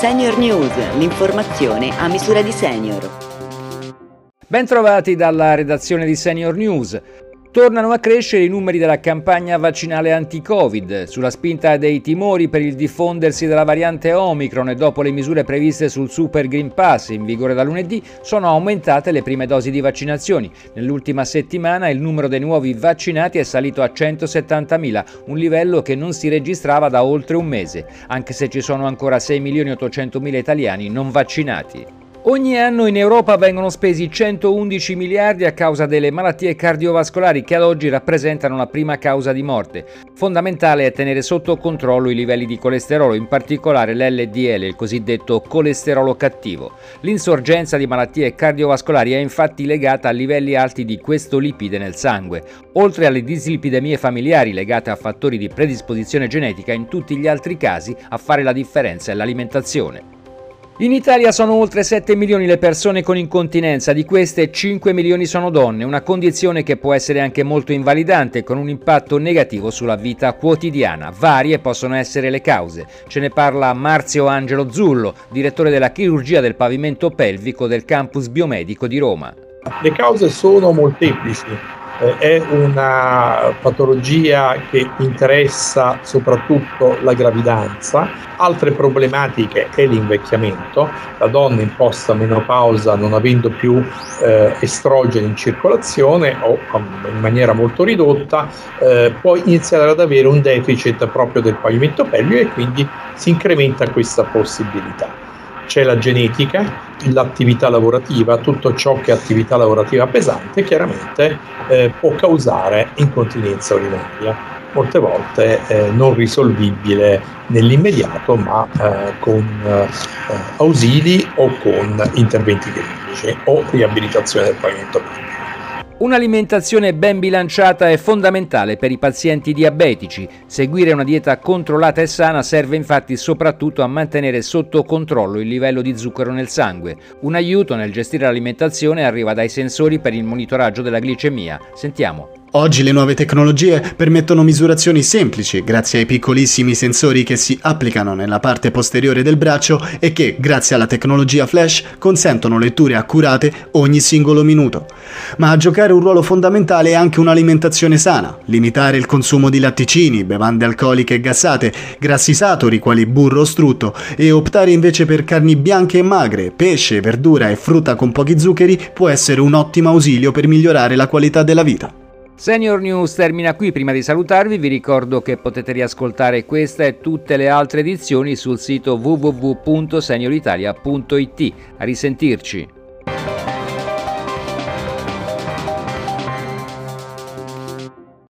Senior News, l'informazione a misura di senior. Bentrovati dalla redazione di Senior News. Tornano a crescere i numeri della campagna vaccinale anti-Covid, sulla spinta dei timori per il diffondersi della variante Omicron e dopo le misure previste sul Super Green Pass in vigore da lunedì, sono aumentate le prime dosi di vaccinazioni. Nell'ultima settimana il numero dei nuovi vaccinati è salito a 170.000, un livello che non si registrava da oltre un mese, anche se ci sono ancora 6.800.000 italiani non vaccinati. Ogni anno in Europa vengono spesi 111 miliardi a causa delle malattie cardiovascolari che ad oggi rappresentano la prima causa di morte. Fondamentale è tenere sotto controllo i livelli di colesterolo, in particolare l'LDL, il cosiddetto colesterolo cattivo. L'insorgenza di malattie cardiovascolari è infatti legata a livelli alti di questo lipide nel sangue, oltre alle dislipidemie familiari legate a fattori di predisposizione genetica, in tutti gli altri casi a fare la differenza è l'alimentazione. In Italia sono oltre 7 milioni le persone con incontinenza, di queste 5 milioni sono donne, una condizione che può essere anche molto invalidante con un impatto negativo sulla vita quotidiana. Varie possono essere le cause. Ce ne parla Marzio Angelo Zullo, direttore della chirurgia del pavimento pelvico del campus biomedico di Roma. Le cause sono molteplici eh, è una patologia che interessa soprattutto la gravidanza, altre problematiche è l'invecchiamento, la donna in post menopausa non avendo più eh, estrogeni in circolazione o in maniera molto ridotta eh, può iniziare ad avere un deficit proprio del pavimento pelvico e quindi si incrementa questa possibilità. C'è la genetica, l'attività lavorativa, tutto ciò che è attività lavorativa pesante chiaramente eh, può causare incontinenza urinaria, molte volte eh, non risolvibile nell'immediato ma eh, con eh, ausili o con interventi chirurgici o riabilitazione del pavimento pelvico. Un'alimentazione ben bilanciata è fondamentale per i pazienti diabetici. Seguire una dieta controllata e sana serve infatti soprattutto a mantenere sotto controllo il livello di zucchero nel sangue. Un aiuto nel gestire l'alimentazione arriva dai sensori per il monitoraggio della glicemia. Sentiamo. Oggi le nuove tecnologie permettono misurazioni semplici grazie ai piccolissimi sensori che si applicano nella parte posteriore del braccio e che, grazie alla tecnologia flash, consentono letture accurate ogni singolo minuto. Ma a giocare un ruolo fondamentale è anche un'alimentazione sana, limitare il consumo di latticini, bevande alcoliche e gassate, grassi saturi quali burro o strutto e optare invece per carni bianche e magre, pesce, verdura e frutta con pochi zuccheri può essere un ottimo ausilio per migliorare la qualità della vita. Senior News termina qui, prima di salutarvi vi ricordo che potete riascoltare questa e tutte le altre edizioni sul sito www.senioritalia.it. A risentirci!